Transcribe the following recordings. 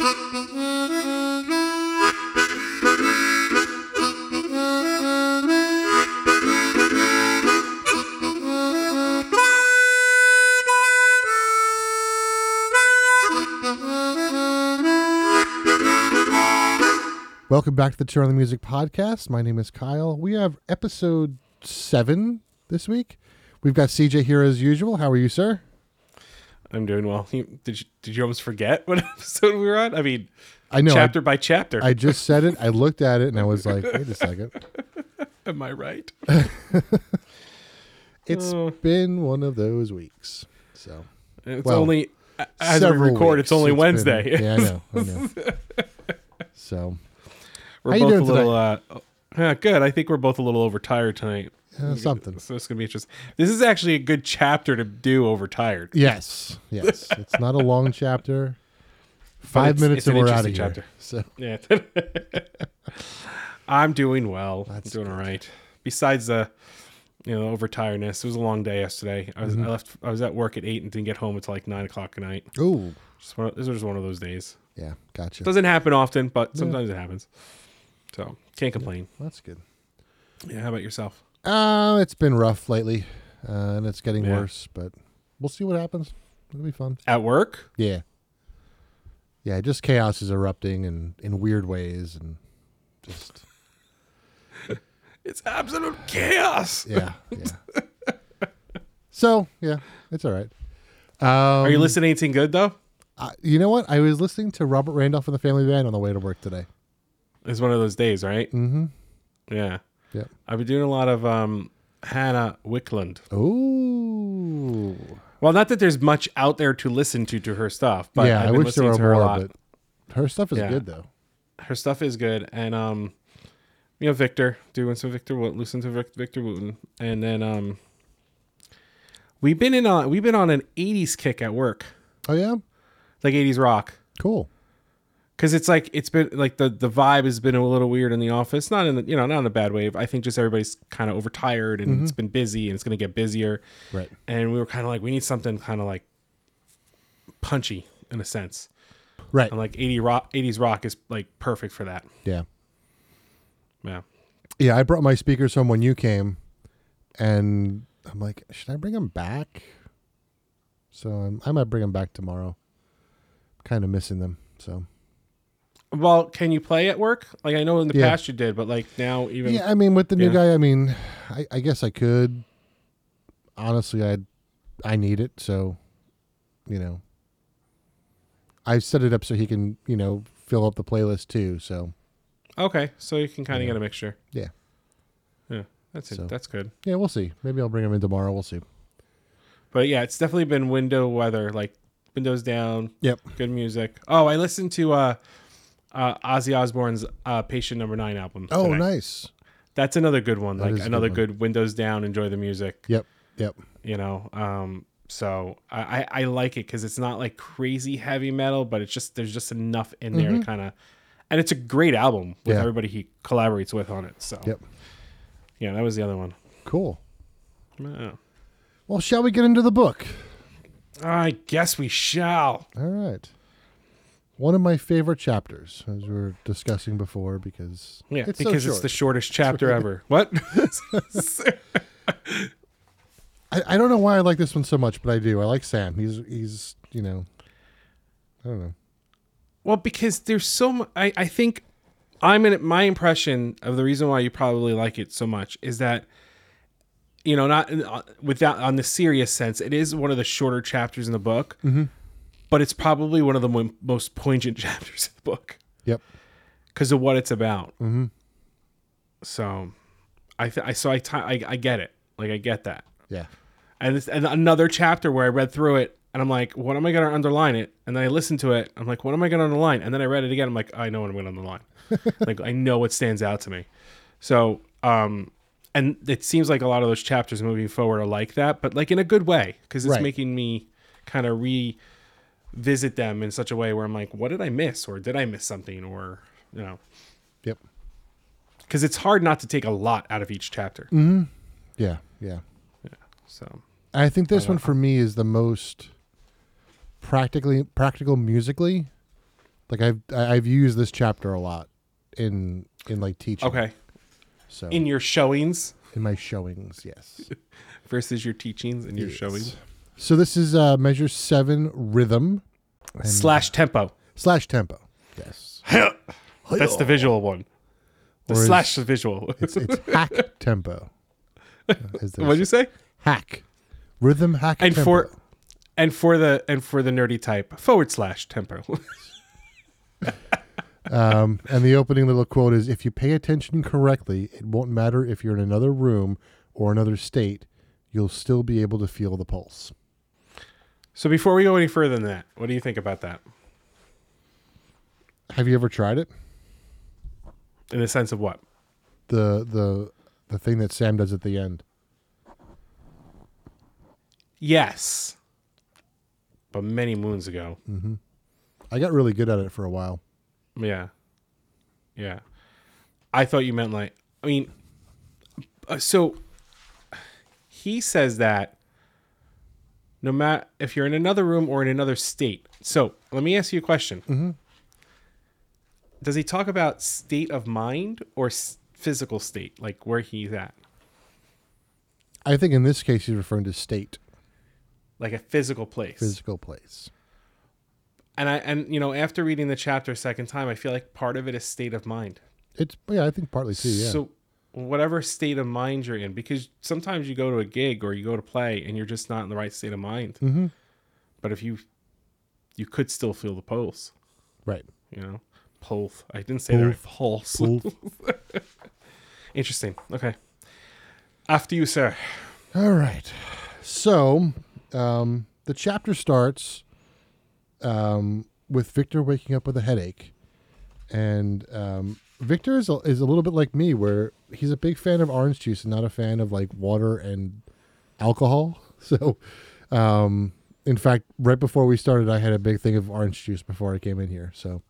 Welcome back to the Turn on the Music podcast. My name is Kyle. We have episode seven this week. We've got CJ here as usual. How are you, sir? I'm doing well. You, did you did you almost forget what episode we were on? I mean, I know. chapter by chapter. I, I just said it. I looked at it and I was like, wait a second. Am I right? It's Oh. been one of those weeks. So It's Well, only as we record. weeks. It's only been- Wednesday. yeah, I know. I know. so we're both a little. Uh, yeah, good. I think we're both a little overtired tonight. Uh, something. So it's gonna be interesting. This is actually a good chapter to do over tired. Yes, yes. It's not a long chapter. Five it's- minutes it's an and we're out of interesting here. chapter. So Yeah. I'm doing well. That's I'm doing good. all right. Besides the, you know, overtiredness, it was a long day yesterday. I was Mm-hmm. I left. I was at work at eight and didn't get home until like nine o'clock at night. oh Just one, of- this was just one of those days. yeah, gotcha. Doesn't happen often, but sometimes it happens. So can't complain. That's good. Yeah. How about yourself? Uh, it's been rough lately, uh, and it's getting Yeah. worse. But we'll see what happens. It'll be fun. At work? Yeah, yeah. Just chaos is erupting and in weird ways, and just It's absolute chaos. yeah, yeah. so yeah, it's all right. Um, Are you listening to anything good though? Uh, you know what? I was listening to Robert Randolph and the Family Band on the way to work today. It's one of those days, right? Mm-hmm. Yeah. Yep. I've been doing a lot of um, Hannah Wicklund. Ooh. Well, not that there's much out there to listen to to her stuff, but yeah, I've I been wish there listening were to her more, a lot. but her stuff is Yeah. good though. Her stuff is good, and um, you know, Victor doing some Victor, listen to Vic- Victor Wooten, and then um, we've been in on we've been on an '80s kick at work, Oh yeah, like '80s rock. cool. Because it's like it's been like the the vibe has been a little weird in the office not in the you know not in a bad way i think just everybody's kind of overtired and mm-hmm. it's been busy and it's going to get busier Right. and we were kind of like we need something kind of like punchy in a sense Right. and like 80 rock 80s rock is like perfect for that Yeah. yeah Yeah, I brought my speakers home when you came, and I'm like, should I bring them back? So I'm, I might bring them back tomorrow. Kind of missing them. So well can you play at work like i know in the Yeah. past you did but like now even yeah, I mean, with the new Yeah. guy, I mean, I, I guess I could. Honestly, I I need it, so you know, I set it up so he can you know fill up the playlist too. So okay so you can kind of Yeah. get a mixture Yeah. yeah that's it So- that's good yeah, we'll see. Maybe I'll bring him in tomorrow. We'll see. But yeah, it's definitely been window weather, like windows down, Yep. good music. Oh, I listened to uh, uh Ozzy Osbourne's uh Patient Number Nine album. Oh, today. nice. That's another good one. That like is a good another good, windows down, enjoy the music. Yep. Yep. You know, um, so I I, I like it because it's not like crazy heavy metal, but it's just there's just enough in there to kind of, and it's a great album with Mm-hmm. Yeah. everybody he collaborates with on it. So Yep. yeah, that was the other one. Cool. Yeah. Well, shall we get into the book? I guess we shall. All right. One of my favorite chapters, as we were discussing before, because Yeah, it's so because it's the shortest chapter ever. What? I, I don't know why I like this one so much, but I do. I like Sam. He's he's you know, I don't know. well, because there's so much. I, I think I'm in my impression of the reason why you probably like it so much is that you know not uh, without on the serious sense, it is one of the shorter chapters in the book, but it's probably one of the most poignant chapters in the book Yep. because of what it's about. Mm-hmm. So, I th- I so I, I I get it. Like I get that. Yeah. and this and another chapter where I read through it and I'm like, what am I going to underline it? And then I listened to it. I'm like, what am I going to underline? And then I read it again. I'm like, I know what I'm going to underline. like I know what stands out to me. So, um, and it seems like a lot of those chapters moving forward are like that, but like in a good way because it's Right. making me kind of revisit them in such a way where I'm like, what did I miss, or did I miss something, or you know, Yep. because it's hard not to take a lot out of each chapter. Mm-hmm. Yeah. Yeah. Yeah. So, I think this one for me is the most practically practical musically Like I've I- I've used this chapter a lot in in like teaching. Okay. So In your showings in my showings, yes. versus your teachings and your Yes. showings So this is uh measure seven rhythm and- slash tempo. slash tempo. Yes. That's the visual one. The Or slash the visual. It's it's hack tempo. They What'd you say. say? hack rhythm hack And tempo. for and for the and for the nerdy type forward slash tempo. Um, and the opening little quote is If you pay attention correctly, it won't matter if you're in another room or another state, you'll still be able to feel the pulse. So before we go any further than that, what do you think about that? Have you ever tried it? In the sense of what? The the the thing that Sam does at the end. Yes. But many moons ago. I got really good at it for a while. Yeah. Yeah. I thought you meant like, I mean, uh, so he says that no matter if you're in another room or in another state. So let me ask you a question. Mhm. Does he talk about state of mind or s- physical state, like where he's at? I think in this case he's referring to state, Like a physical place. physical place. and I and you know, after reading the chapter a second time, I feel like part of it is state of mind. It's yeah, I think partly too. Yeah, So whatever state of mind you're in, because sometimes you go to a gig or you go to play and you're just not in the right state of mind. hmm But if you you could still feel the pulse, right. you know, pulse. I didn't say the right pulse. Interesting. Okay. After you, sir. All right. So um, the chapter starts um, with Victor waking up with a headache, and um, Victor is a, is a little bit like me, where he's a big fan of orange juice and not a fan of like water and alcohol. So, um, in fact, right before we started, I had a big thing of orange juice before I came in here. So,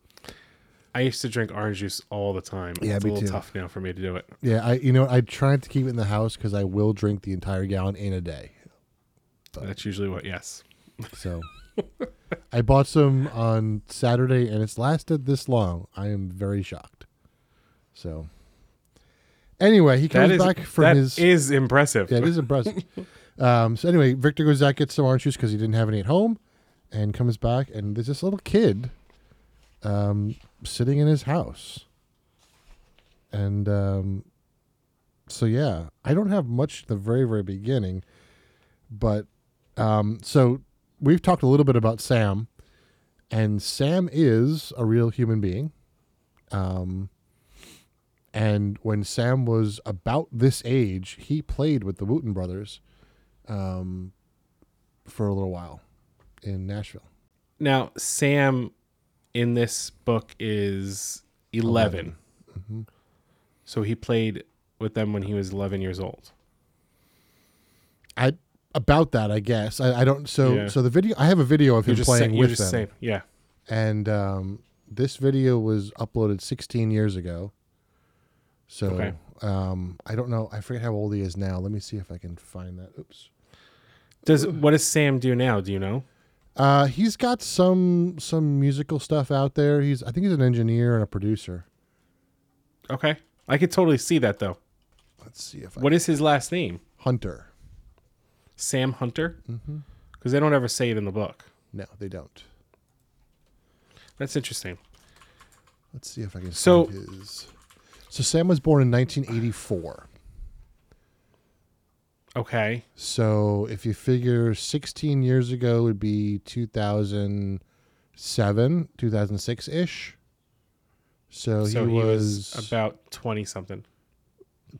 I used to drink orange juice all the time. Yeah, it's a little too. tough now for me to do it. yeah, I you know I tried to keep it in the house because I will drink the entire gallon in a day. That's usually what. Yes. So I bought some on Saturday and it's lasted this long. I am very shocked. So anyway, he comes is back from that his is impressive. Yeah, it is impressive. um, so anyway, Victor goes out gets some orange juice because he didn't have any at home, and comes back and there's this little kid, um, sitting in his house. And um, so yeah, I don't have much at the very very beginning, but um, so we've talked a little bit about Sam, and Sam is a real human being. Um, and when Sam was about this age, he played with the Wooten brothers um, for a little while in Nashville. Now, Sam in this book is 11. Mhm. So he played with them when he was 11 years old. I about that, I guess. I, I don't. So Yeah. so the video. I have a video of You're him playing with just them, saying, yeah. and um, this video was uploaded 16 years ago. So Okay. um, I don't know. I forget how old he is now. Let me see if I can find that. Oops. Does what does Sam do now? Do you know? Uh, he's got some some musical stuff out there. He's I think he's an engineer and a producer. Okay. I could totally see that though. Let's see if I What is his last name? Hunter. Sam Hunter? Mm-hmm. Because they don't ever say it in the book. No, they don't. That's interesting. Let's see if I can So- his. So Sam was born in 1984. Okay. So if you figure 16 years ago would be 2007, 2006 ish. So, so he, was, about 20 something.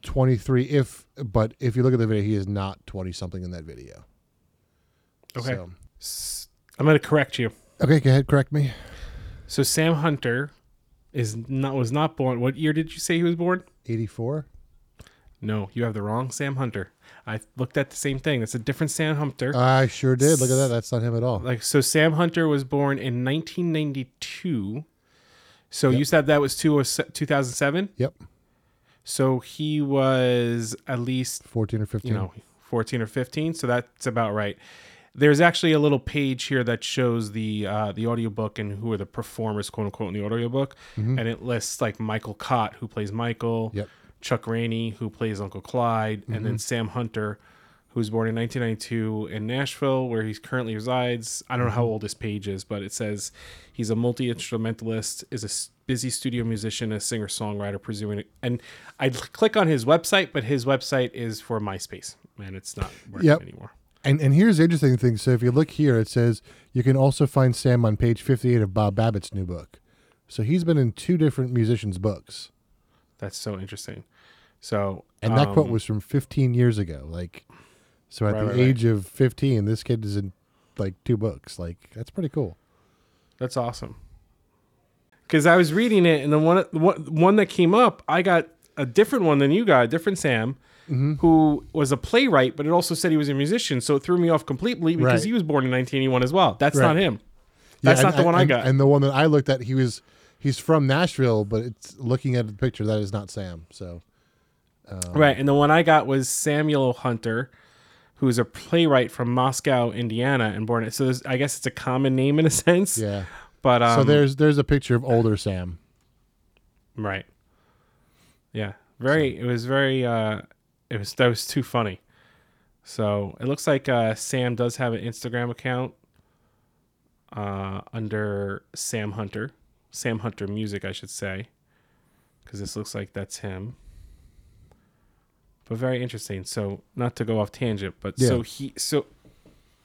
23. If but if you look at the video, he is not 20 something in that video. Okay. So- I'm going to correct you. okay, go ahead. Correct me. So Sam Hunter is not was not born. What year did you say he was born? 84. No, you have the wrong Sam Hunter. I looked at the same thing. That's a different Sam Hunter. I sure did. Look at that. That's not him at all. like so, Sam Hunter was born in 1992. So Yep. you said that was two, 2007. Yep. So he was at least 14 or 15. you know 14 or 15. So that's about right. There's actually a little page here that shows the uh, the audiobook and who are the performers, quote unquote, in the audiobook, mm-hmm. and it lists like Michael Cott, who plays Michael, Yep. Chuck Rainey, who plays Uncle Clyde, and then mm-hmm. Sam Hunter, who was born in 1992 in Nashville, where he currently resides. I don't know how mm-hmm. old this page is, but it says he's a multi instrumentalist, is a busy studio musician, a singer songwriter, presuming. And I click on his website, but his website is for MySpace, and it's not working Yep. anymore. And and here's the interesting thing. So if you look here, it says you can also find Sam on page 58 of Bob Babbitt's new book. So he's been in two different musicians' books, That's so interesting. So, and that quote um, was from 15 years ago. Like, so at Right, the right, right. age of 15, this kid is in like two books. Like that's pretty cool. That's awesome. Because I was reading it, and the one, one one that came up, I got a different one than you got, a different Sam, Mm-hmm. who was a playwright, but it also said he was a musician, so it threw me off completely because Right. he was born in 1981 as well. That's Right. not him. That's Yeah, not and- the one I got. And the one that I looked at, he was he's from Nashville, but it's looking at the picture that is not Sam. So right, and the one I got was Samuel Hunter, who is a playwright from Moscow, Indiana, and born. So I guess it's a common name in a sense. yeah. But um, so there's there's a picture of older Sam. Right. Yeah. Very it was very uh it was that was too funny. So it looks like uh Sam does have an Instagram account uh under Sam Hunter. Sam Hunter Music, I should say. Cuz this looks like that's him. But very interesting. So not to go off tangent, but so he so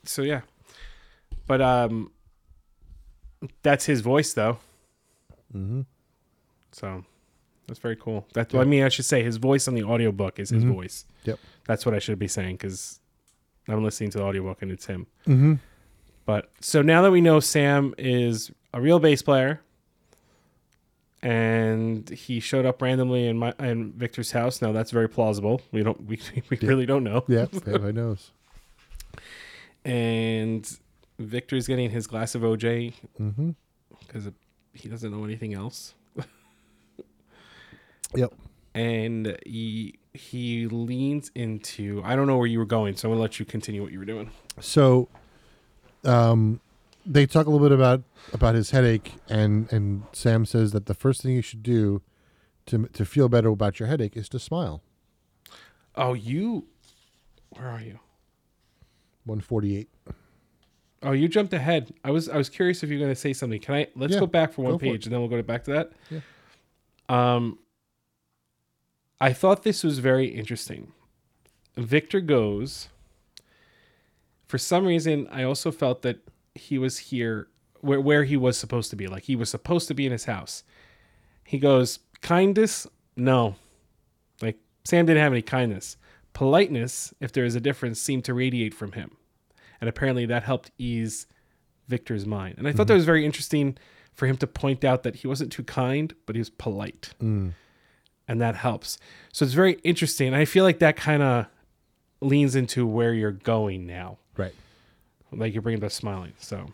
so yeah. But um that's his voice though. Mm-hmm. So that's very cool. That's I mean, I should say his voice on the audiobook is his Mhm. voice. Yep. That's what I should be saying because I'm listening to the audiobook and it's him. Mm-hmm. But so now that we know Sam is a real bass player and he showed up randomly in my in Victor's house, now that's very plausible. We don't we, we Yeah. really don't know. Yeah, yeah, who knows? And Victor's getting his glass of OJ Mm-hmm. because he doesn't know anything else. Yep. and he he leans into I don't know where you were going, so I'm gonna let you continue what you were doing. So, um, they talk a little bit about about his headache, and and Sam says that the first thing you should do to to feel better about your headache is to smile. Oh, you where are you? One forty eight. Oh, you jumped ahead. I was I was curious if you're gonna say something. Can I let's Yeah, go back for one go for page and then we'll go back to that. Yeah. Um I thought this was very interesting. Victor goes for some reason I also felt that he was here where where he was supposed to be. Like he was supposed to be in his house. He goes, kindness? No. Like Sam didn't have any kindness. Politeness, if there is a difference, seemed to radiate from him. And apparently that helped ease Victor's mind. And I thought that was very interesting for him to point out that he wasn't too kind, but he was polite. Mm. And that helps. So it's very interesting. I feel like that kind of leans into where you're going now. Right. Like you're bringing up smiling. So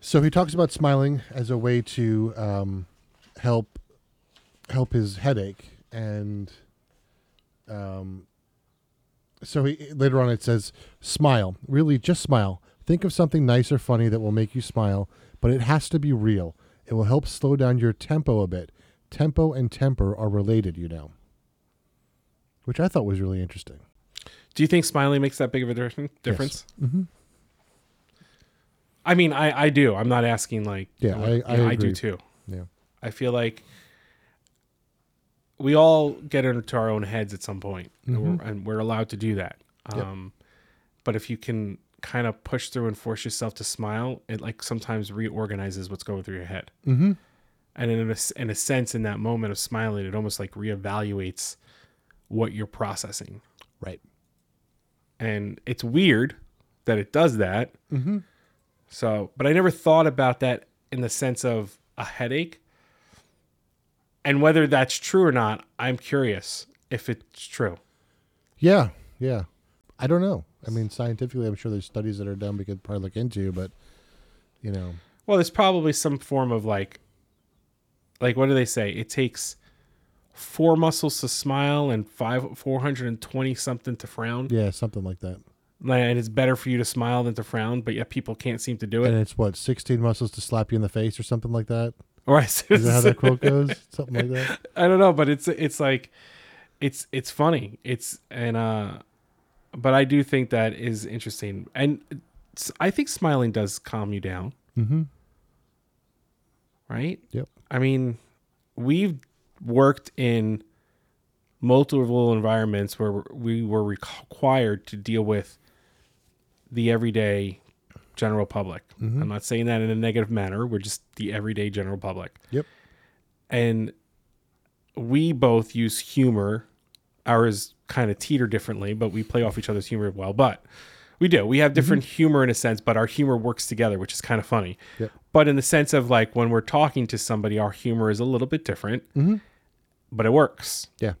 So he talks about smiling as a way to um, help help his headache, and um, so he, later on it says, "Smile, really, just smile. Think of something nice or funny that will make you smile, but it has to be real. It will help slow down your tempo a bit. Tempo and temper are related, you know." Which I thought was really interesting. do you think smiling makes that big of a difference? difference? Mm-hmm. I mean, I, I do. I'm not asking like Yeah, I- you I know, I do too. Yeah. I feel like we all get into our own heads at some point, and, Mm-hmm. we're, and we're allowed to do that. Yep. Um, but if you can kind of push through and force yourself to smile, it like sometimes reorganizes what's going through your head. Mm-hmm. And in a, in a sense, in that moment of smiling, it almost like reevaluates what you're processing. Right. And it's weird that it does that. Mm-hmm. So, but I never thought about that in the sense of a headache. And whether that's true or not, I'm curious if it's true. Yeah, yeah. I don't know. I mean, scientifically, I'm sure there's studies that are done we could probably look into, but you know, Well, there's probably some form of like, like what do they say? It takes four muscles to smile and five, 420 something to frown. yeah, something like that. And it's better for you to smile than to frown, but yet people can't seem to do it. And it's what sixteen muscles to slap you in the face or something like that. Or I, Is that how that quote goes? Something like that. I don't know, but it's it's like it's it's funny. It's and uh but I do think that is interesting. And I think smiling does calm you down, Mm-hmm. right? Yep. I mean, we've worked in multiple environments where we were required to deal with the everyday general public. Mm-hmm. I'm not saying that in a negative manner. We're just the everyday general public. Yep. And we both use humor. Ours kind of teeter differently, but we play off each other's humor well. But we do. We have different humor in a sense, but our humor works together, which is kind of funny. Yep. But in the sense of like when we're talking to somebody, our humor is a little bit different, Mm-hmm. but it works. Yeah.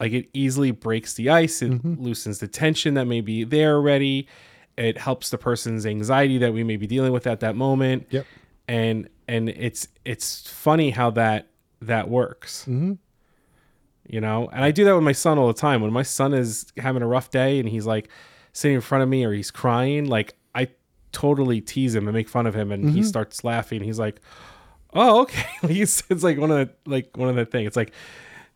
Like it easily breaks the ice. It loosens the tension that may be there already. It helps the person's anxiety that we may be dealing with at that moment. Yep. And and it's it's funny how that that works. Mm-hmm. You know, and I do that with my son all the time. When my son is having a rough day and he's like sitting in front of me or he's crying, like totally tease him and make fun of him, and he starts laughing. He's like, "Oh, okay." he's it's like one of the like one of the thing. It's like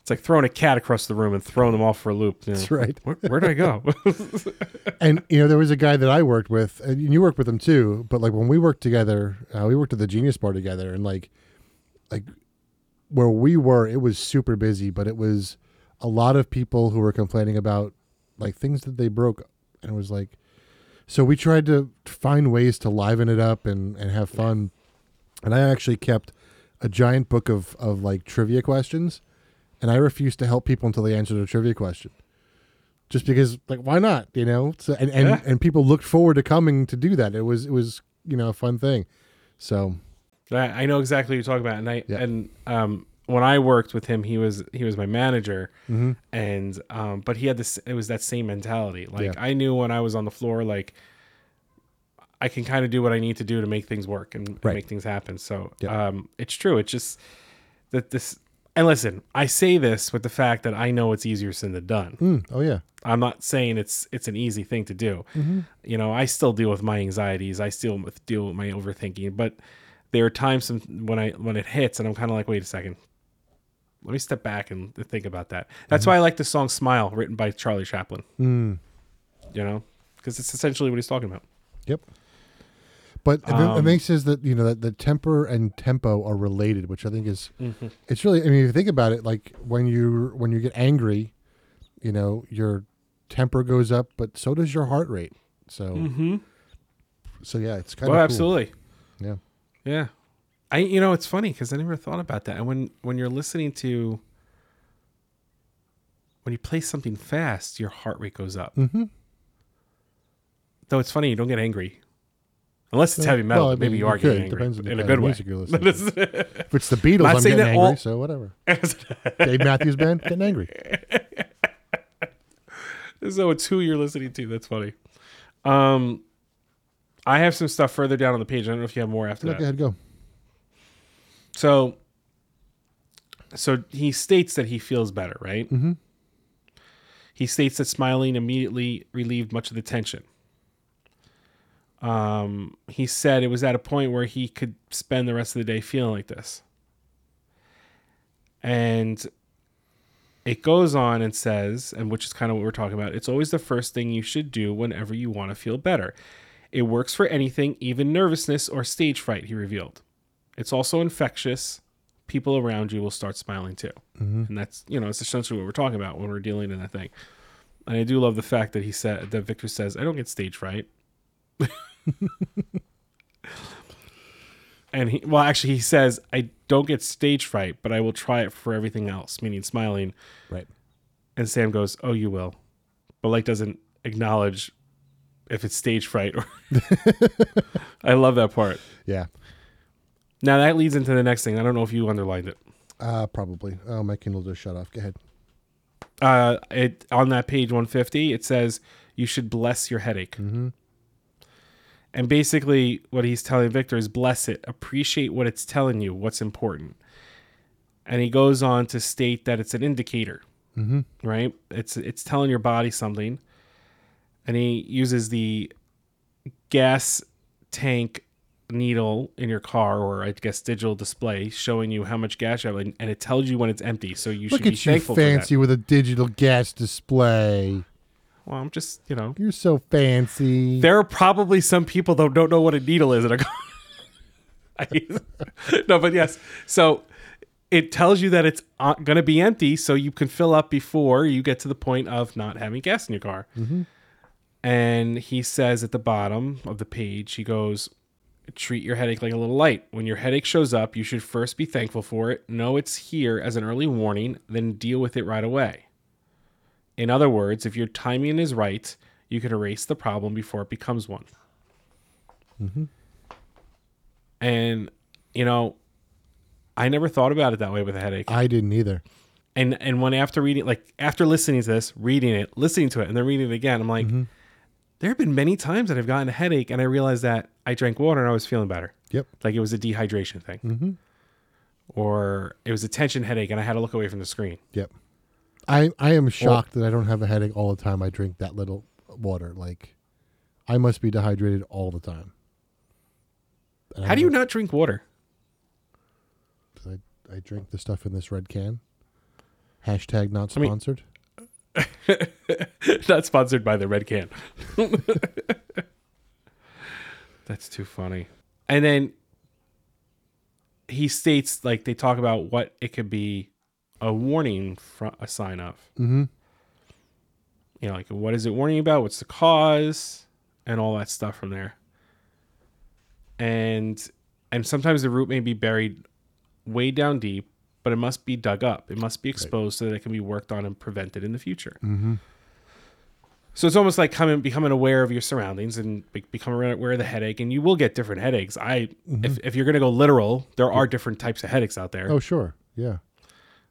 it's like throwing a cat across the room and throwing them off for a loop. you know. That's right. Where, where did I go? And you know, there was a guy that I worked with, and you worked with him too. But like when we worked together, uh, we worked at the Genius Bar together, and like, like where we were, it was super busy, but it was a lot of people who were complaining about like things that they broke, and it was like, so we tried to find ways to liven it up and and have fun. And I actually kept a giant book of of like trivia questions, and I refused to help people until they answered a trivia question. Just because like why not you know? So and and, Yeah. and people looked forward to coming to do that. It was it was you know a fun thing. So I know exactly what you're talking about, and I Yeah. and um when I worked with him, he was he was my manager, Mm-hmm. and um but he had this it was that same mentality. Like Yeah. I knew when I was on the floor, like I can kind of do what I need to do to make things work and, and Right. make things happen. So Yeah. um it's true. It's just that this and listen, I say this with the fact that I know it's easier said than done. mm, oh yeah I'm not saying it's it's an easy thing to do. Mm-hmm. You know, I still deal with my anxieties. I still deal with my overthinking. But there are times when I when it hits, and I'm kind of like, wait a second, let me step back and think about that. That's why I like the song "Smile" written by Charlie Chaplin. mm, You know, because it's essentially what he's talking about. yep but it, it Um, makes sense that you know that the temper and tempo are related which i think is Mm-hmm. it's really i mean if you think about it like when you when you get angry you know your temper goes up but so does your heart rate so Mm-hmm. so yeah it's kind Well, of absolutely. yeah Yeah. I you know it's funny because I never thought about that. And when when you're listening to when you play something fast, your heart rate goes up. mm-hmm. Though it's funny, you don't get angry. Unless it's heavy metal, Well, I but maybe mean, you are could. getting angry Depends on the in a good way. music you're listening if it's the beatles i'm getting angry all- so whatever dave matthews band getting angry so it's who you're listening to. That's funny. Um, I have some stuff further down on the page. I don't know if you have more after Go that. Go ahead, go. So, so he states that he feels better, right? Mm-hmm. He states that smiling immediately relieved much of the tension. Um, he said it was at a point where he could spend the rest of the day feeling like this. And it goes on and says, and which is kind of what we're talking about, it's always the first thing you should do whenever you want to feel better. It works for anything, even nervousness or stage fright, he revealed. It's also infectious. People around you will start smiling too. Mm-hmm. And that's, you know, it's essentially what we're talking about when we're dealing in that thing. And I do love the fact that he said, that Victor says, I don't get stage fright. and he, well, actually, he says, I don't get stage fright, but I will try it for everything else, meaning smiling. Right. And Sam goes, Oh, you will. But like doesn't acknowledge if it's stage fright or. I love that part. Yeah. Now that leads into the next thing. I don't know if you underlined it. Uh, probably. Oh, my Kindle just shut off. Go ahead. Uh, it on that page 150, it says you should bless your headache. Mm-hmm. And basically, what he's telling Victor is bless it, appreciate what it's telling you, what's important. And he goes on to state that it's an indicator, Mm-hmm. right? It's it's telling your body something, and he uses the gas tank needle in your car or I guess digital display showing you how much gas you have and, and it tells you when it's empty. So you Look should be at you thankful fancy with a digital gas display. Well, I'm just, you know, You're so fancy. there are probably some people that don't know what a needle is in a car. I- no, but yes. So it tells you that it's uh, going to be empty so you can fill up before you get to the point of not having gas in your car. Mm-hmm. And he says at the bottom of the page, he goes, treat your headache like a little light. When your headache shows up, you should first be thankful for it, know it's here as an early warning, then deal with it right away. In other words, if your timing is right, you can erase the problem before it becomes one. Mm-hmm. And, you know, I never thought about it that way with a headache. I didn't either. And and when after reading, like after listening to this, reading it, listening to it, and then reading it again, I'm like, there have been many times that I've gotten a headache, and I realized that I drank water and I was feeling better. Yep. Like it was a dehydration thing, mm-hmm. or it was a tension headache, and I had to look away from the screen. Yep. I I am shocked that I don't have a headache all the time. I drink that little water. Like, I must be dehydrated all the time. And How do you don't- drink water? I I drink the stuff in this red can. Hashtag not I mean- sponsored. not sponsored by the Red Can. That's too funny. And then he states like they talk about what it could be a warning from a sign of. mm-hmm. You know, like what is it warning about? What's the cause? And all that stuff from there. And and sometimes the root may be buried way down deep, but it must be dug up. It must be exposed so that it can be worked on and prevented in the future. Mm-hmm. So it's almost like coming, becoming aware of your surroundings and be, become aware of the headache, and you will get different headaches. I, if, if you're going to go literal, there are different types of headaches out there. Oh sure. Yeah.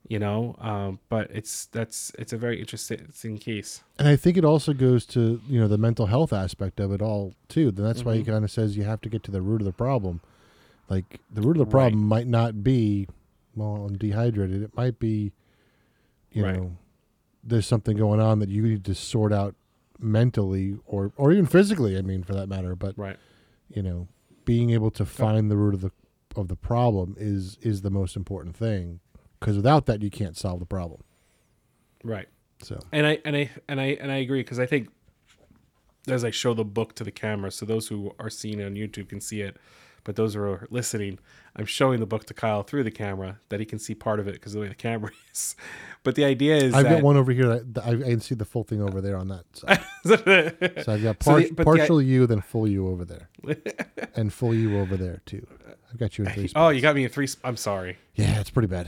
You know, um, but it's that's it's a very interesting case. And I think it also goes to you know the mental health aspect of it all too. Then that's why he Mm-hmm. kind of says you have to get to the root of the problem. Like the root of the problem might not be well I'm dehydrated. It might be you Right. know there's something going on that you need to sort out mentally or or even physically. I mean for that matter. But Right. you know being able to find the root of the of the problem is is the most important thing because without that you can't solve the problem. Right. So And I and I and I and I agree because I think as I show the book to the camera, so those who are seeing it on YouTube can see it, but those who are listening, I'm showing the book to Kyle through the camera that he can see part of it because of the way the camera is. But the idea is I've got one over here. That, I, I can see the full thing over there on that side. So I've got So the- but the- partial you, then full you over there, and full you over there too. I've got you in three. oh, you got me in three. Sp- I'm sorry. yeah, it's pretty bad.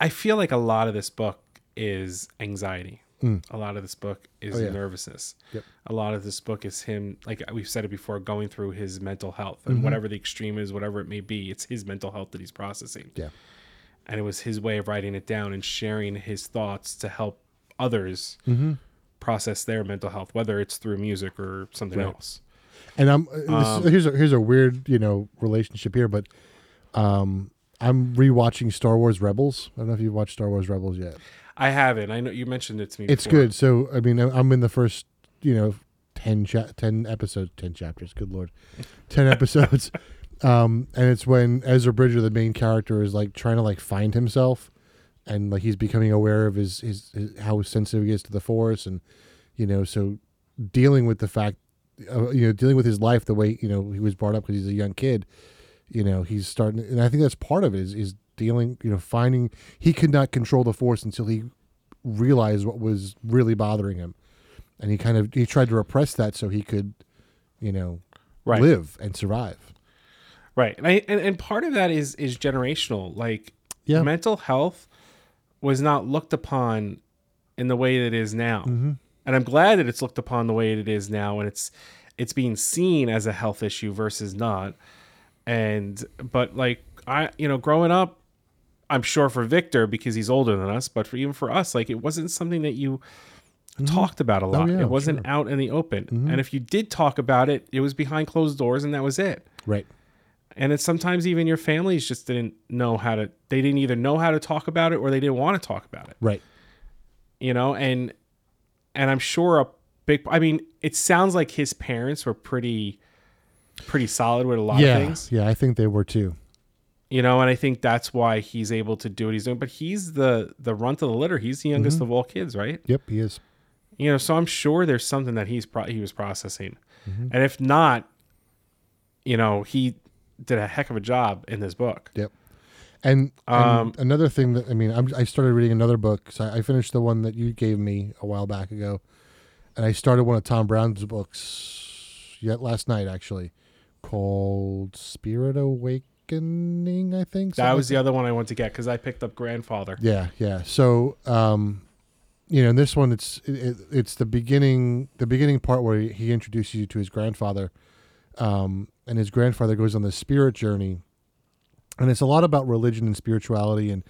I feel like a lot of this book is anxiety. A lot of this book is. Oh, yeah. nervousness. Yep. A lot of this book is him, like we've said it before, going through his mental health Mm-hmm. and whatever the extreme is, whatever it may be, it's his mental health that he's processing. Yeah, And it was his way of writing it down and sharing his thoughts to help others Mm-hmm. process their mental health, whether it's through music or something Right. else. and I'm Um, this, here's a here's a weird you know relationship here, but um, I'm rewatching Star Wars Rebels. I don't know if you've watched Star Wars Rebels yet. I haven't. I know you mentioned it to me. It's before. good. So I mean, I'm in the first you know 10, cha- 10 episodes, ten chapters. Good lord, ten episodes. Um, and it's when Ezra Bridger, the main character, is like trying to like find himself, and like he's becoming aware of his, his, his how sensitive he is to the Force, and you know, so dealing with the fact, uh, you know, dealing with his life the way you know he was brought up because he's a young kid. You know, he's starting, and I think that's part of it is is dealing, you know, finding he could not control the Force until he realized what was really bothering him, and he kind of he tried to repress that so he could, you know, Right. live and survive. Right. And, I, and and part of that is is generational. Like Yeah. mental health was not looked upon in the way that it is now. Mm-hmm. And I'm glad that it's looked upon the way it is now and it's it's being seen as a health issue versus not. And but like I you know, growing up, I'm sure for Victor because he's older than us, but for even for us, like it wasn't something that you talked about a lot. Mm-hmm. Oh, yeah, it wasn't sure. Mm-hmm. out in the open. And if you did talk about it, it was behind closed doors and that was it Right. and it's sometimes even your families just didn't know how to they didn't either know how to talk about it or they didn't want to talk about it Right. you know and and I'm sure a big. I mean, it sounds like his parents were pretty, pretty solid with a lot yeah, of things, yeah, I think they were too. You know. And I think that's why he's able to do what he's doing. But he's the the runt of the litter. He's the youngest of all kids, right? Yep, he is. You know, so I'm sure there's something that he's pro- he was processing, and if not, you know, he did a heck of a job in this book. Yep. And, and Um, another thing that I mean, I'm, I started reading another book. So I, I finished the one that you gave me a while back ago, and I started one of Tom Brown's books yet last night actually, called Spirit I think That was like the other one I went to get because I picked up Grandfather. Yeah, yeah. So, um, you know, in this one, it's it, it, it's the beginning, the beginning part where he, he introduces you to his grandfather, um, and his grandfather goes on this spirit journey, and it's a lot about religion and spirituality, and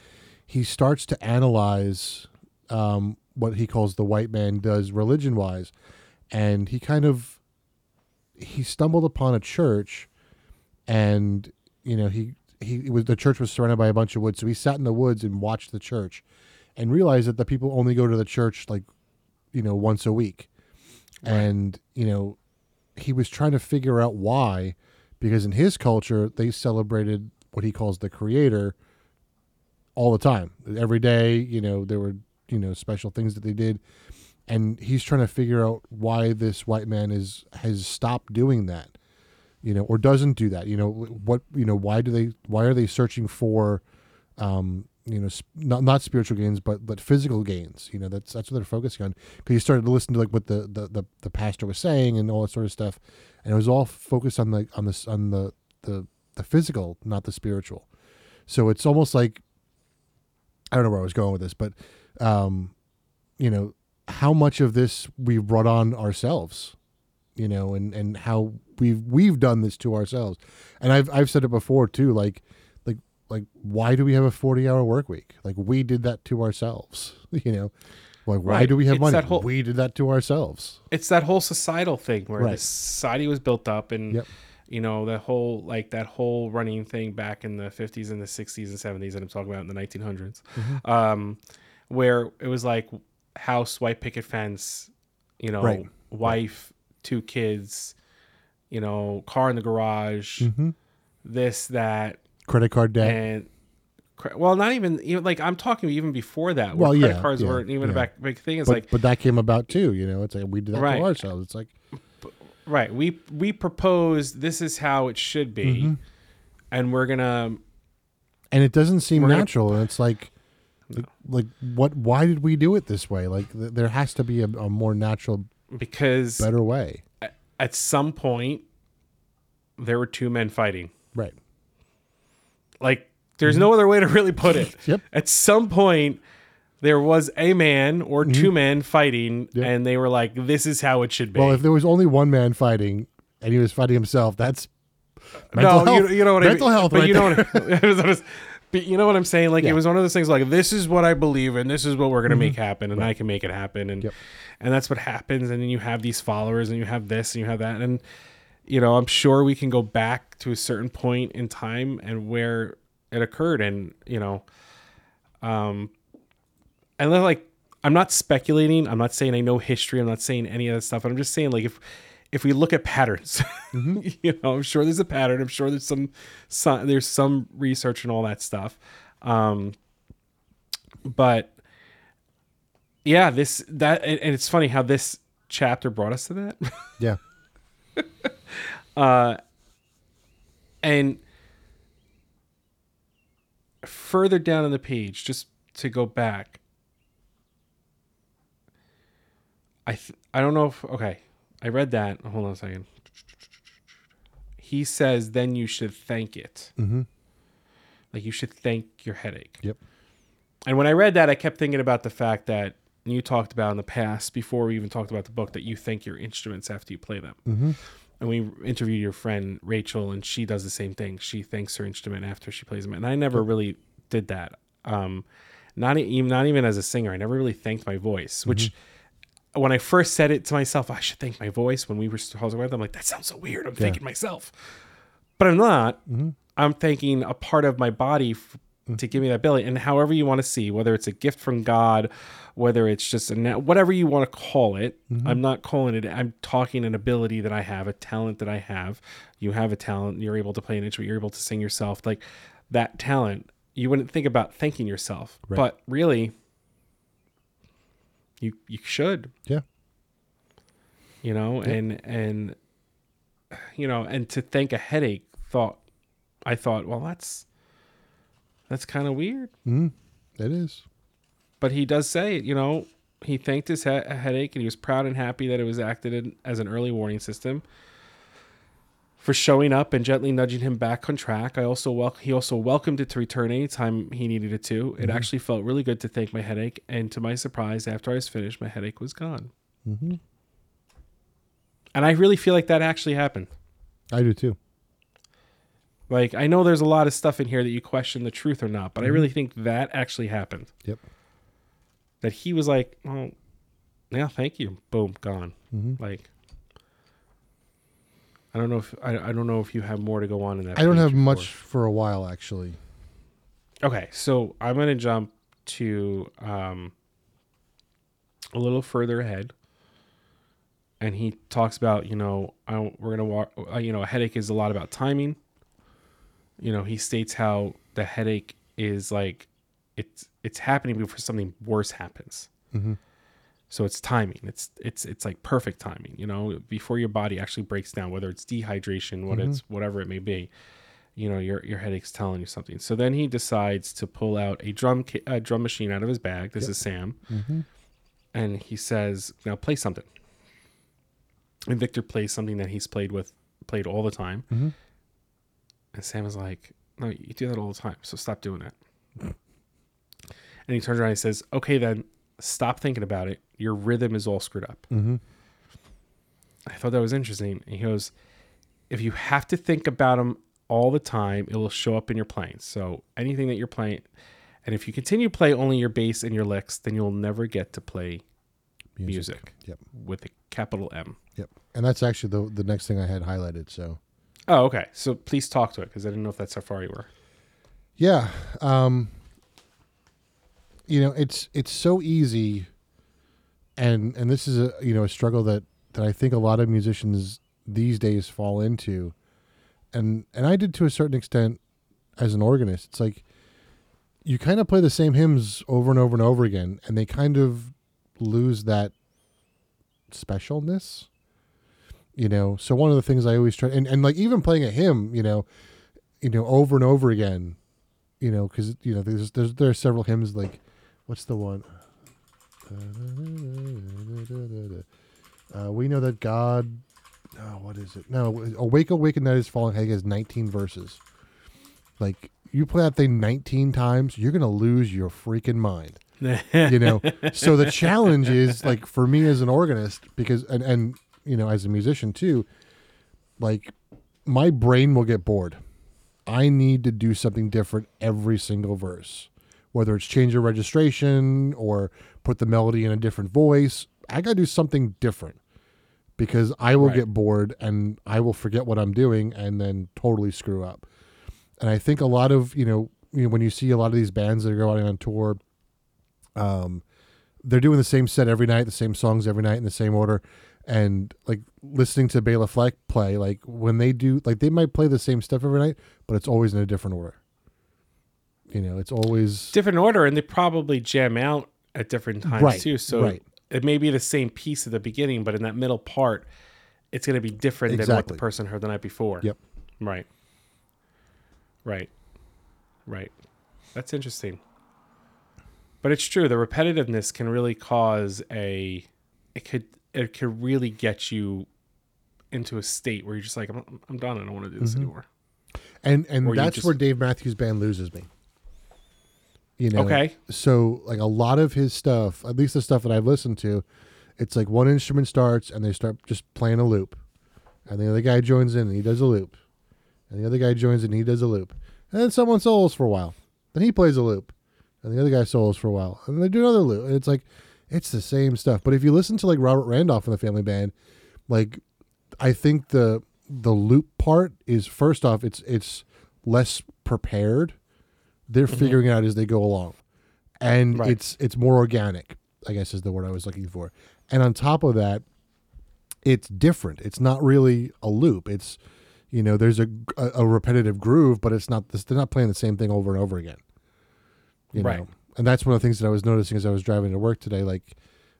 he starts to analyze um, what he calls the white man does religion wise, and he kind of he stumbled upon a church, and you know he he was the church was surrounded by a bunch of woods, so he sat in the woods and watched the church, and realized that the people only go to the church like you know once a week, and you know he was trying to figure out why, because in his culture they celebrated what he calls the creator all the time, every day. You know there were you know special things that they did, and he's trying to figure out why this white man is has stopped doing that you know or doesn't do that you know what you know why do they why are they searching for um you know sp- not not spiritual gains but but physical gains? You know that's that's what they're focusing on. Because you started to listen to like what the, the the the pastor was saying and all that sort of stuff and it was all focused on the on this on the the the physical not the spiritual. So it's almost like i don't know where i was going with this but um you know how much of this we've brought on ourselves you know and and how we've we've done this to ourselves and i've i've said it before too like like like why do we have a 40 hour work week like we did that to ourselves you know like why Right. do we have It's money whole- we did that to ourselves It's that whole societal thing where the Right. society was built up and Yep. you know the whole like that whole running thing back in the 50s and the 60s and 70s that I'm talking about in the 1900s, Mm-hmm. um, where it was like house, white picket fence, you know, Right. wife, two kids, you know, car in the garage, mm-hmm. this that credit card debt and well, not even you know, like I'm talking even before that. Well, credit yeah, cards yeah, weren't even a back, big thing. It's but, like but that came about too you know it's like we did that Right. to ourselves it's like right, we we propose this is how it should be, Mm-hmm. and we're gonna and it doesn't seem We're gonna- natural and it's like like, like what why did we do it this way like th- there has to be a, a more natural because better way at some point there were two men fighting. right Like there's no other way to really put it. Mm-hmm. Yep. At some point there was a man or two men fighting Mm-hmm. Yep. and they were like this is how it should be. well if there was only one man fighting and he was fighting himself that's no, mental you, health- you know what mental I mean. Mental health but right you know there. what it was- it was- but you know what I'm saying? Like Yeah. it was one of those things like this is what I believe and this is what we're gonna make happen and I can make it happen and Mm-hmm. Yep. and that's what happens and then you have these followers and you have this and you have that and you know I'm sure we can go back to a certain point in time and where it occurred and you know um and then like I'm not speculating I'm not saying I know history I'm not saying any of that stuff I'm just saying like if if we look at patterns you know I'm sure there's a pattern. I'm sure there's some, some there's some research and all that stuff. Um but yeah this that and and it's funny how this chapter brought us to that. Yeah. Uh, and further down on the page just to go back i th- i don't know if okay i read that hold on a second he says then you should thank it mm-hmm. like you should thank your headache yep and when i read that i kept thinking about the fact that you talked about in the past before we even talked about the book that you thank your instruments after you play them mm-hmm. and we interviewed your friend Rachel, and she does the same thing. She thanks her instrument after she plays them, and I never really did that. Um, not even not even as a singer, I never really thanked my voice. Which, when I first said it to myself, I should thank my voice. When we were talking about, it, I'm like, that sounds so weird. I'm thanking myself, but I'm not. Mm-hmm. I'm thanking a part of my body f- mm. to give me that ability. And however you want to see, whether it's a gift from God, whether it's just a na- whatever you want to call it. Mm-hmm. I'm not calling it. I'm talking an ability that I have, a talent that I have. You have a talent. You're able to play an instrument. You're able to sing yourself. Like that talent, you wouldn't think about thanking yourself, Right. but really, you you should. Yeah. you know and and you know and to thank a headache thought i thought well that's that's kind of weird. Mm, it is. but he does say it, you know he thanked his he- headache and he was proud and happy that it was acted in, as an early warning system for showing up and gently nudging him back on track. I also wel- he also welcomed it to return anytime he needed it to. It actually felt really good to thank my headache, and to my surprise, after I was finished, my headache was gone. hmm And I really feel like that actually happened. I do too. Like I know there's a lot of stuff in here that you question the truth or not, but I really think that actually happened. Yep. That he was like, "Oh, yeah, thank you." Boom, gone. hmm Like I don't know if I, I don't know if you have more to go on in that. I don't have before. much for a while actually. Okay, so I'm gonna jump to um, a little further ahead, and he talks about you know I, we're gonna walk. Uh, you know, a headache is a lot about timing. You know, he states how the headache is like it's it's happening before something worse happens. hmm So it's timing. It's it's it's like perfect timing. You know, before your body actually breaks down, whether it's dehydration, what it's whatever it may be. You know, your your headache's telling you something. So then he decides to pull out a drum a drum machine out of his bag. This is Sam, hmm and he says, "Now play something." And Victor plays something that he's played with, played all the time. Mhm. And Sam is like, "No, you do that all the time. So stop doing that." and he turns around and he says, "Okay, then stop thinking about it. Your rhythm is all screwed up." hmm I thought that was interesting. And he goes, "If you have to think about them all the time, it will show up in your playing. So anything that you're playing, and if you continue to play only your bass and your licks, then you'll never get to play music, Yep. with a capital M." Yep. And that's actually the the next thing I had highlighted. So Oh, okay. So please talk to it because I didn't know if that's how far you were. yeah, um, you know, it's it's so easy, and and this is a you know a struggle that that I think a lot of musicians these days fall into, and and I did to a certain extent as an organist. It's like you kind of play the same hymns over and over and over again, and they kind of lose that specialness. You know, so one of the things I always try, and, and like even playing a hymn, you know, you know, over and over again, you know, because you know, there's there's there are several hymns like, what's the one? Uh, we know that God. Oh, what is it? No, awake, awake, and night is falling. I think has 19 verses. Like you play that thing 19 times, you're gonna lose your freaking mind you know so the challenge is like for me as an organist because and and you know as a musician too like my brain will get bored i need to do something different every single verse whether it's change your registration or put the melody in a different voice i gotta do something different because i will Right. get bored and i will forget what i'm doing and then totally screw up and i think a lot of you know, you know when you see a lot of these bands that are going on tour um, they're doing the same set every night, the same songs every night in the same order, and like listening to Bela Fleck play, like when they do, like they might play the same stuff every night, but it's always in a different order. You know, it's always different order, and they probably jam out at different times Right, too. So right. it may be the same piece at the beginning, but in that middle part, it's going to be different than what the person heard the night before. Yep. Right. Right. Right. That's interesting. But it's true. The repetitiveness can really cause a. It could. It could really get you into a state where you're just like, I'm, I'm done. I don't want to do this Mm-hmm. anymore. and and Or that's just- where Dave Matthews Band loses me. You know, Okay. So like a lot of his stuff, at least the stuff that I've listened to, it's like one instrument starts and they start just playing a loop, and the other guy joins in and he does a loop, and the other guy joins in and he does a loop, and then someone solos for a while, then he plays a loop, and the other guy solos for a while, and they do another loop, and it's like it's the same stuff. But if you listen to like Robert Randolph and the Family Band, like I think the the loop part is first off it's it's less prepared they're mm-hmm. figuring it out as they go along, and Right. it's it's more organic. I guess is the word I was looking for. And on top of that, it's different. It's not really a loop. It's you know there's a a, a repetitive groove, but it's not. This, they're not playing the same thing over and over again. You Right. know, and that's one of the things that I was noticing as I was driving to work today. Like,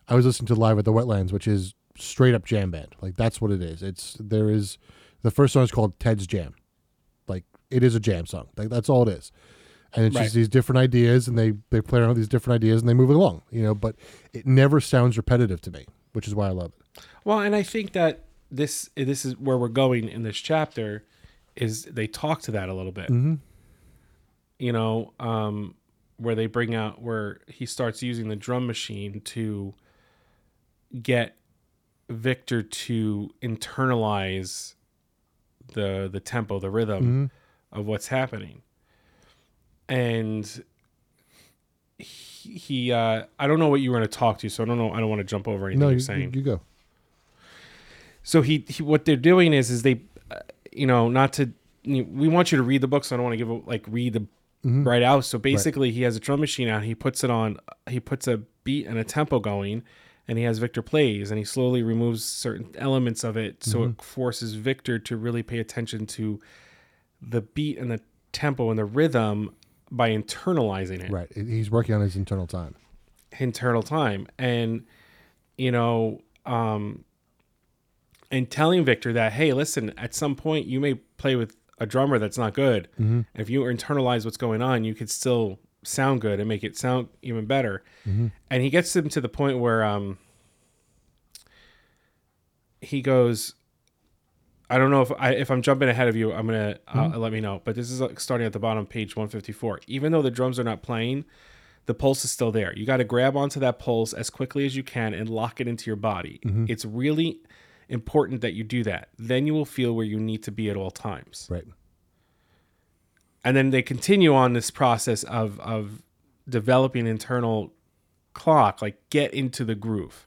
I was listening to live at the Wetlands, which is straight up jam band. Like that's what it is. It's there is the first song is called Ted's Jam. Like it is a jam song. Like that's all it is. And it's Right. just these different ideas, and they they play around with these different ideas, and they move it along. You know, but it never sounds repetitive to me, which is why I love it. Well, and I think that this this is where we're going in this chapter is they talk to that a little bit. Mm-hmm. You know, um, where they bring out where he starts using the drum machine to get Victor to internalize the the tempo, the rhythm Mm-hmm. of what's happening. And he, he uh I don't know what you were going to talk to, so I don't know I don't want to jump over anything No, you're you, saying. you, you go. so he, he what they're doing is is they uh, you know not to you we want you to read the book so i don't want to give a, like read the right out. So basically he has a drum machine out he puts it on he puts a beat and a tempo going and he has victor plays and he slowly removes certain elements of it so it forces victor to really pay attention to the beat and the tempo and the rhythm by internalizing it. Right. He's working on his internal time. internal time. And you know um and telling victor that hey listen at some point you may play with a drummer that's not good. If you internalize what's going on you could still sound good and make it sound even better. And he gets him to the point where um he goes I don't know if I if I'm jumping ahead of you. I'm gonna uh, mm-hmm. let me know. But this is like starting at the bottom, page 154. Even though the drums are not playing, the pulse is still there. You got to grab onto that pulse as quickly as you can and lock it into your body. Mm-hmm. It's really important that you do that. Then you will feel where you need to be at all times. Right. And then they continue on this process of of developing internal clock, like get into the groove,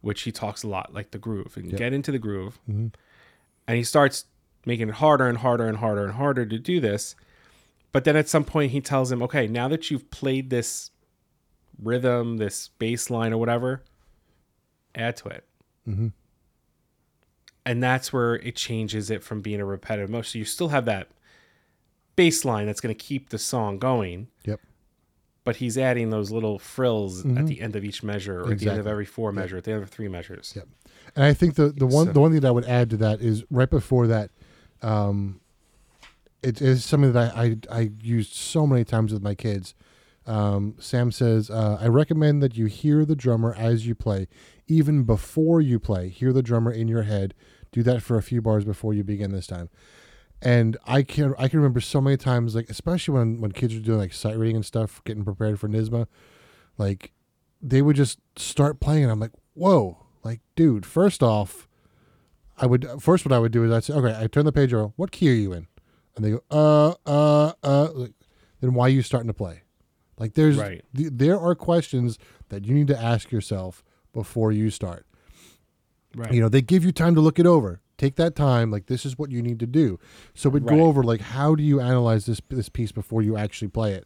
which he talks a lot, like the groove, and get into the groove. Mm-hmm. And he starts making it harder and harder and harder and harder to do this. But then at some point he tells him, okay, now that you've played this rhythm, this bass line or whatever, add to it. Mm-hmm. And that's where it changes it from being a repetitive motion. So you still have that bass line that's going to keep the song going, Yep. But he's adding those little frills at the end of each measure or at the end of every four measure, at the end of three measures. Yep. And I think the, the one So- the one thing that I would add to that is right before that, um, it is something that I, I I used so many times with my kids. Um, Sam says, uh, I recommend that you hear the drummer as you play, even before you play. Hear the drummer in your head. Do that for a few bars before you begin this time. And I can I can remember so many times, like especially when when kids were doing like sight reading and stuff, getting prepared for NYSSMA, like they would just start playing, and I'm like, whoa, like dude. First off, I would first what I would do is I'd say, okay, I turn the page over. What key are you in? And they go, uh, uh, uh. Like, then why are you starting to play? Like there's Right. th- there are questions that you need to ask yourself before you start. Right. You know, they give you time to look it over. Take that time. Like this is what you need to do. So we'd Right. go over like how do you analyze this this piece before you actually play it.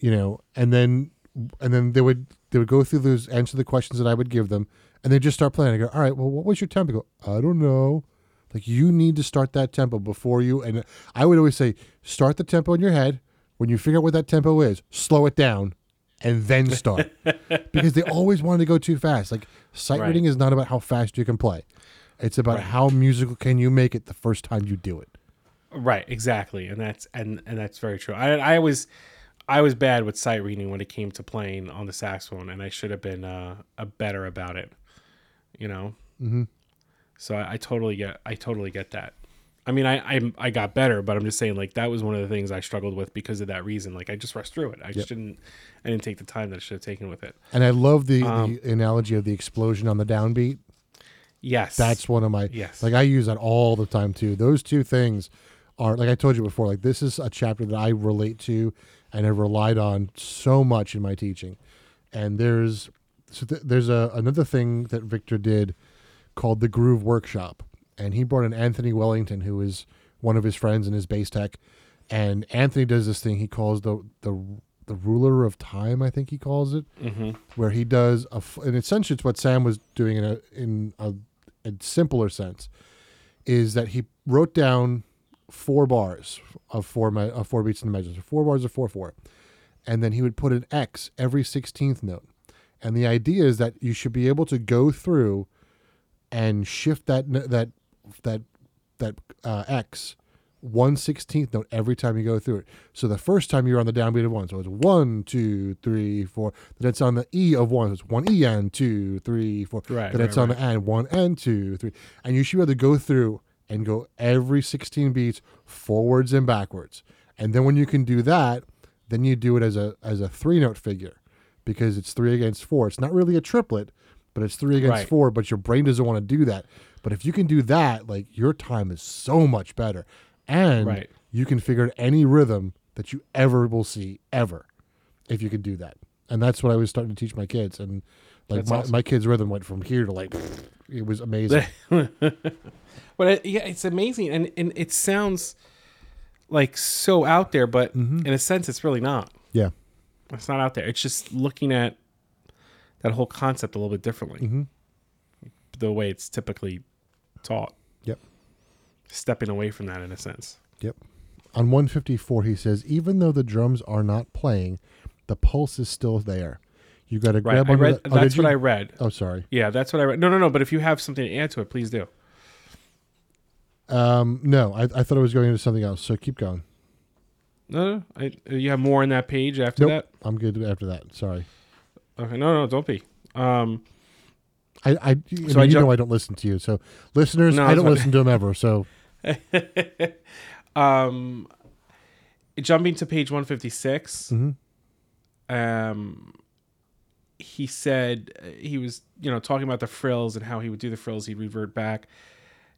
You know, and then and then they would they would go through those answer the questions that I would give them, and they just start playing. I go, all right, well, what was your tempo? I go, I don't know. Like you need to start that tempo before you. And I would always say, start the tempo in your head. When you figure out what that tempo is, slow it down, and then start. because they always wanted to go too fast. Like sight Right. reading is not about how fast you can play. It's about Right. how musical can you make it the first time you do it. Right, exactly, and that's and and that's very true. I I was I was bad with sight reading when it came to playing on the saxophone, and I should have been uh, a better about it. You know. Mm-hmm. So I, I totally get I totally get that. I mean, I, I I got better, but I'm just saying like that was one of the things I struggled with because of that reason. Like I just rushed through it. I just didn't I didn't take the time that I should have taken with it. And I love the, Um, the analogy of the explosion on the downbeat. Yes, That's one of my Yes. like I use that all the time too. Those two things are like I told you before, like this is a chapter that I relate to and have relied on so much in my teaching. And there's so th- there's a another thing that Victor did called the Groove Workshop, and he brought in Anthony Wellington, who is one of his friends and his bass tech, And Anthony does this thing he calls the the the ruler of time. I think he calls it, Mm-hmm. where he does a, And essentially, it's what Sam was doing in a in a, simpler sense, is that he wrote down four bars of four me- of four beats in the measure, so four bars of four four, and then he would put an X every sixteenth note. And the idea is that you should be able to go through and shift that that that that uh, X one sixteenth note every time you go through it. So the first time you're on the downbeat of one, so it's one, two, three, four. Then it's on the E of one, so it's one E and two, three, four. Right, Then right, it's on right. the and one and two, three, and you should be able to go through and go every sixteen beats forwards and backwards. And then when you can do that, then you do it as a as a three note figure because it's three against four. It's not really a triplet, but it's three against Right. four. But your brain doesn't want to do that. But if you can do that, like your time is so much better, and Right. you can figure out any rhythm that you ever will see ever if you can do that. And that's what I was starting to teach my kids. And like That's my, awesome. my kids' rhythm went from here to like it was amazing. But it, yeah, it's amazing, and and it sounds like so out there, but Mm-hmm. in a sense, it's really not. yeah. It's not out there. It's just looking at that whole concept a little bit differently. Mhm. The way it's typically taught. Stepping away from that in a sense. Yep. On 154, he says, even though the drums are not playing, the pulse is still there. You got to Right. grab I read. the- oh, that's what I read. Oh, sorry. Yeah, that's what I read. No, no, no. But if you have something to add to it, please do. Um, no, I, I thought I was going into something else. So keep going. No, no. I, you have more on that page after Nope. that. I'm good after that. Sorry. Okay. No, no, don't be. Um, I, I, you, So know, I you know I don't listen to you. So listeners, No, I don't listen to them ever. So um, jumping to page one fifty six. Mhm. Um, he said uh, he was you know talking about the frills and how he would do the frills. He'd revert back.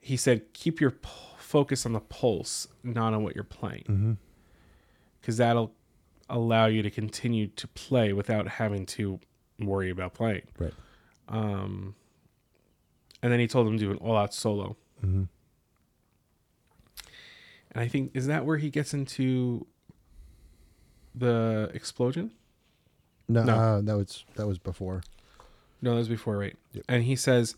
He said, "Keep your p- focus on the pulse, not on what you're playing, Mhm. because that'll allow you to continue to play without having to worry about playing." right. Um, and then he told him to do an all-out solo. Mhm. And I think is that where he gets into the explosion? No, No. Uh, that was that was before. No, that was before, right? Yep. And he says,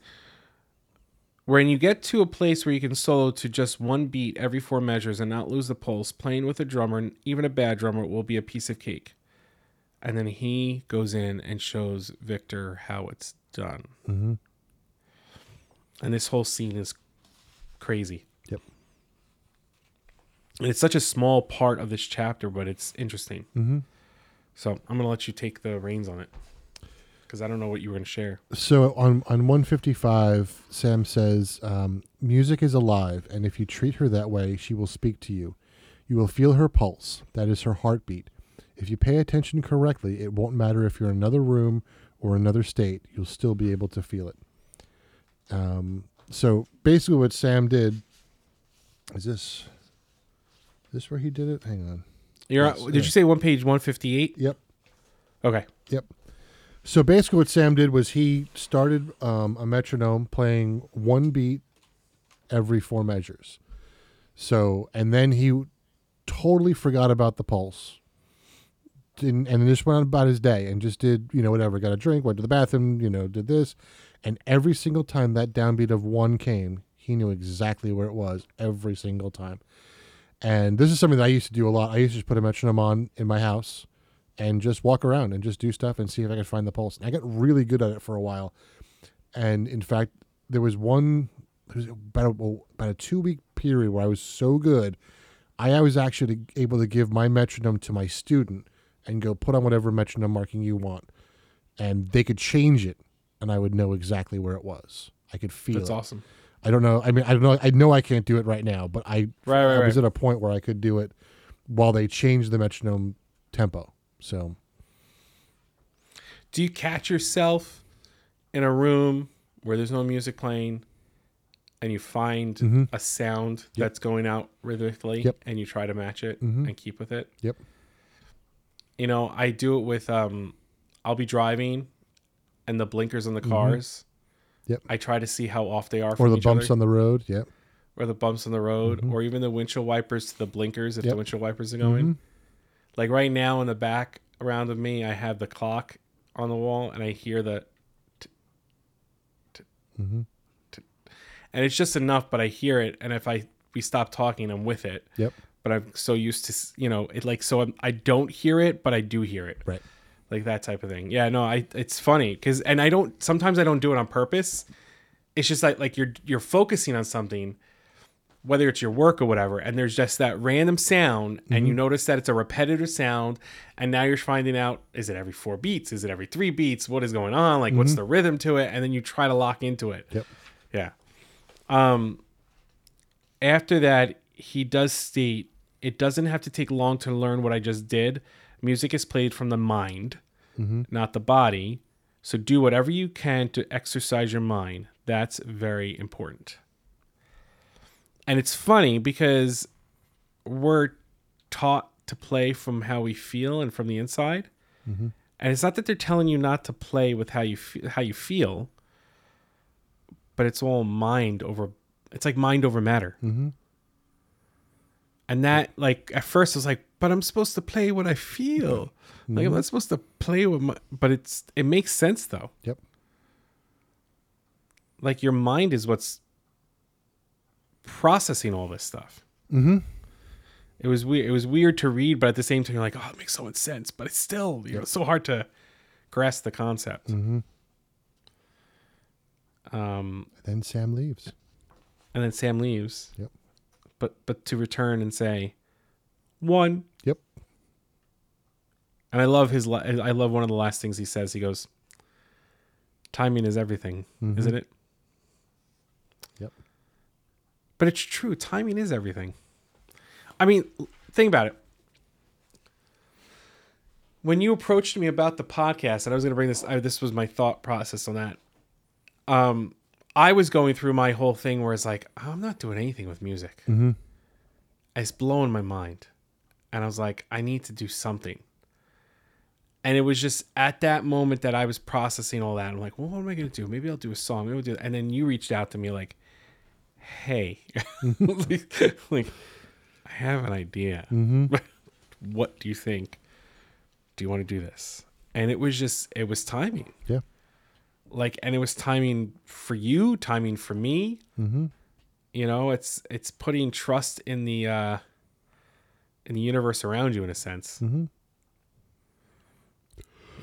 when you get to a place where you can solo to just one beat every four measures and not lose the pulse, playing with a drummer, even a bad drummer, will be a piece of cake. And then he goes in and shows Victor how it's done. Mhm. And this whole scene is crazy. It's such a small part of this chapter, but it's interesting. Mm-hmm. So I'm gonna let you take the reins on it because I don't know what you were gonna share. So on on 155, Sam says, um, "Music is alive, and if you treat her that way, she will speak to you. You will feel her pulse. That is her heartbeat. If you pay attention correctly, it won't matter if you're in another room or another state. You'll still be able to feel it." Um, so basically, what Sam did is this. Is this where he did it? Hang on. You're Yes, did yeah. you say one page 158? Yep. Okay. Yep. So basically, what Sam did was he started um, a metronome playing one beat every four measures. So, and then he totally forgot about the pulse. Didn't, and then just went on about his day and just did, you know, whatever. Got a drink, went to the bathroom, you know, did this. And every single time that downbeat of one came, he knew exactly where it was every single time. And this is something that I used to do a lot. I used to just put a metronome on in my house and just walk around and just do stuff and see if I could find the pulse. And I got really good at it for a while. And in fact, there was one it was about a, about a two week period where I was so good, I was actually able to give my metronome to my student and go put on whatever metronome marking you want, and they could change it, and I would know exactly where it was. I could feel That's it. awesome. I don't know. I mean, I don't know. I know I can't do it right now, but I, Right, right, I was right. at a point where I could do it while they changed the metronome tempo. So Do you catch yourself in a room where there's no music playing and you find Mhm. a sound Yep. that's going out rhythmically Yep. and you try to match it Mhm. and keep with it? Yep. You know, I do it with um I'll be driving and the blinkers on the cars. Mm-hmm. Yep. I try to see how off they are or the bumps other. on the road. Yep. or the bumps on the road or even the windshield wipers to the blinkers if the windshield wipers are going. Like right now in the back around of me, I have the clock on the wall and I hear the t- t- t- and it's just enough, but I hear it and if I we stop talking, I'm with it. Yep. But I'm so used to, you know, it like so I'm, I don't hear it, but I do hear it Right. Like that type of thing. Yeah, no, I it's funny because and I don't sometimes I don't do it on purpose. It's just like like you're you're focusing on something, whether it's your work or whatever, and there's just that random sound, and you notice that it's a repetitive sound, and now you're finding out is it every four beats, is it every three beats, what is going on, like what's the rhythm to it, and then you try to lock into it. Yep. Yeah. Um after that, he does state it doesn't have to take long to learn what I just did. Music is played from the mind, not the body. So do whatever you can to exercise your mind. That's very important. And it's funny because we're taught to play from how we feel and from the inside. And it's not that they're telling you not to play with how you how you feel, but it's all mind over. It's like mind over matter. Mm-hmm. And that, like, at first, I was like, but I'm supposed to play what I feel. Like, I'm not supposed to play with my. But it's it makes sense though. Yep. Like your mind is what's processing all this stuff. Mm-hmm. It was weird. It was weird to read, but at the same time, you're like, oh, it makes so much sense. But it's still, you know, so hard to grasp the concept. Mm-hmm. Um, Then Sam leaves. and then Sam leaves. Yep. But but to return and say, one. Yep. And I love his. la- I love one of the last things he says. He goes, "Timing is everything, Mhm. isn't it?" Yep. But it's true. Timing is everything. I mean, think about it. When you approached me about the podcast, and I was going to bring this, I, this was my thought process on that. Um, I was going through my whole thing where it's like, I'm not doing anything with music. Mm-hmm. It's blowing my mind, and I was like, I need to do something. And it was just at that moment that I was processing all that. I'm like, well, what am I going to do? Maybe I'll do a song. Maybe I'll do. And then you reached out to me like, hey, like, like, I have an idea. Mm-hmm. what do you think? Do you want to do this? And it was just, it was timing. Yeah. Like, and it was timing for you, timing for me. Mm-hmm. You know, it's it's putting trust in the uh in the universe around you in a sense. Mm-hmm.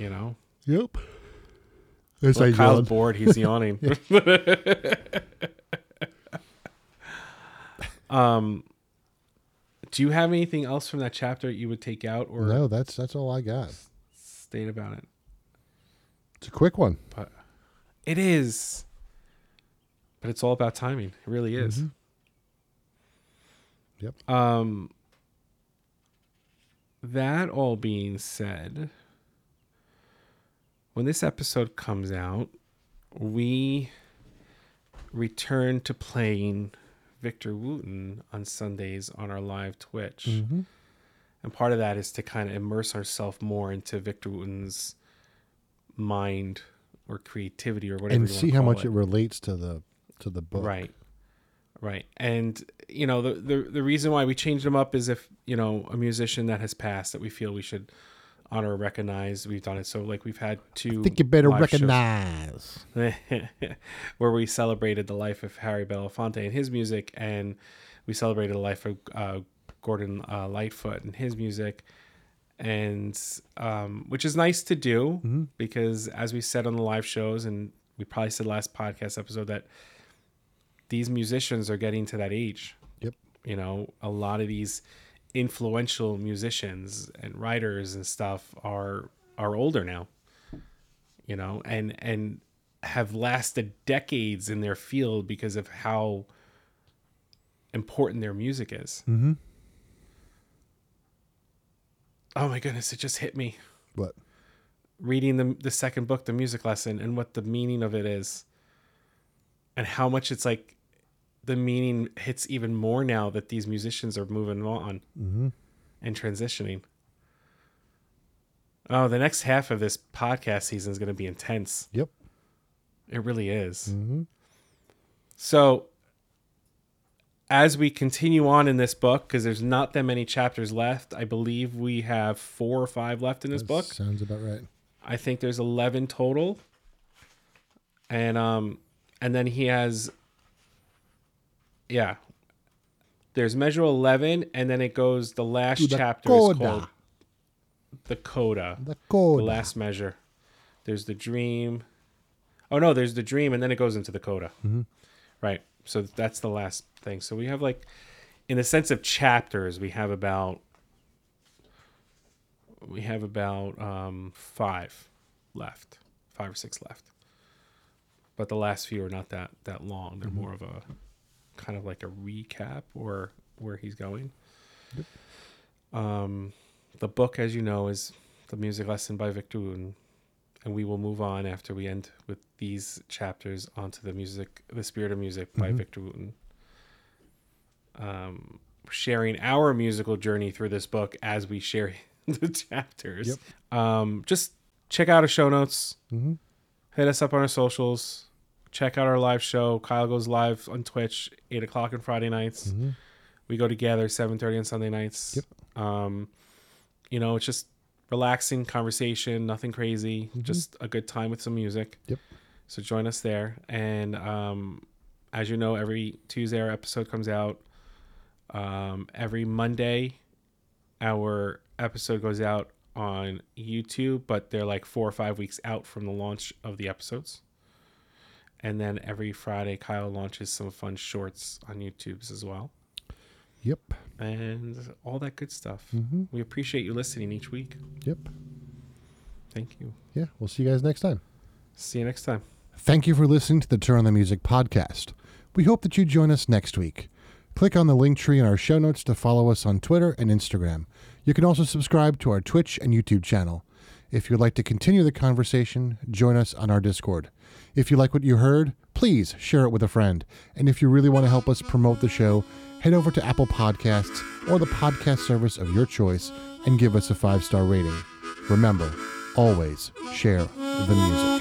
You know, Yep. it's like Kyle's yawned. bored. He's yawning. um, do you have anything else from that chapter you would take out or No, that's that's all I got. state about it? It's a quick one. But it is, but it's all about timing. It really is. Mhm. Yep. Um. That all being said, when this episode comes out, we return to playing Victor Wooten on Sundays on our live Twitch. Mm-hmm. And part of that is to kind of immerse ourselves more into Victor Wooten's mind or creativity or whatever. And see how much it. relates to the to the book. Right. Right. And you know, the, the the reason why we changed them up is if, you know, a musician that has passed that we feel we should honor or recognize, we've done it. So like we've had two I think you better recognize. where we celebrated the life of Harry Belafonte and his music and we celebrated the life of uh, Gordon uh, Lightfoot and his music and um, which is nice to do Mhm. because as we said on the live shows and we probably said last podcast episode that these musicians are getting to that age Yep. you know a lot of these influential musicians and writers and stuff are are older now you know and and have lasted decades in their field because of how important their music is Mm-hmm. Oh my goodness it just hit me What? reading the the second book, the music lesson, and what the meaning of it is, and how much it's like the meaning hits even more now that these musicians are moving on Mm-hmm. and transitioning. Oh, the next half of this podcast season is going to be intense. As we continue on in this book, because there's not that many chapters left, I believe we have four or five left in this book. Sounds about right. I think there's 11 total. And um and then he has yeah. There's measure 11 and then it goes the last the chapter is called the coda. The coda. The last measure. There's the dream. Oh no, there's the dream and then it goes into the coda. Right. So that's the last thing. So we have like in the sense of chapters, we have about we have about um, five left, five or six left. But the last few are not that that long. They're more of a kind of like a recap or where he's going. Um, the book, as you know, is the music lesson by Victor Wooten, and we will move on after we end with these chapters onto the music, the spirit of music by Victor Wooten. Um, sharing our musical journey through this book as we share the chapters. Um, just check out our show notes. Mhm. Hit us up on our socials. Check out our live show. Kyle goes live on Twitch eight o'clock on Friday nights. Mhm. We go together seven thirty on Sunday nights. Yep. Um, you know, it's just relaxing conversation, nothing crazy, just a good time with some music. Mm-hmm. Yep. So join us there. And um, as you know, every Tuesday our episode comes out. Um, every Monday, our episode goes out on YouTube, but they're like four or five weeks out from the launch of the episodes. And then every Friday, Kyle launches some fun shorts on YouTube's as well, Yep. and all that good stuff. hmm We appreciate you listening each week. Yep. Thank you. Yeah. We'll see you guys next time. See you next time. Thank you for listening to the Turn on the Music podcast. We hope that you join us next week. Click on the link tree in our show notes to follow us on Twitter and Instagram. You can also subscribe to our Twitch and YouTube channel. If you'd like to continue the conversation, join us on our Discord. If you like what you heard, please share it with a friend. And if you really want to help us promote the show, head over to Apple Podcasts or the podcast service of your choice and give us a five star rating. Remember, always share the music.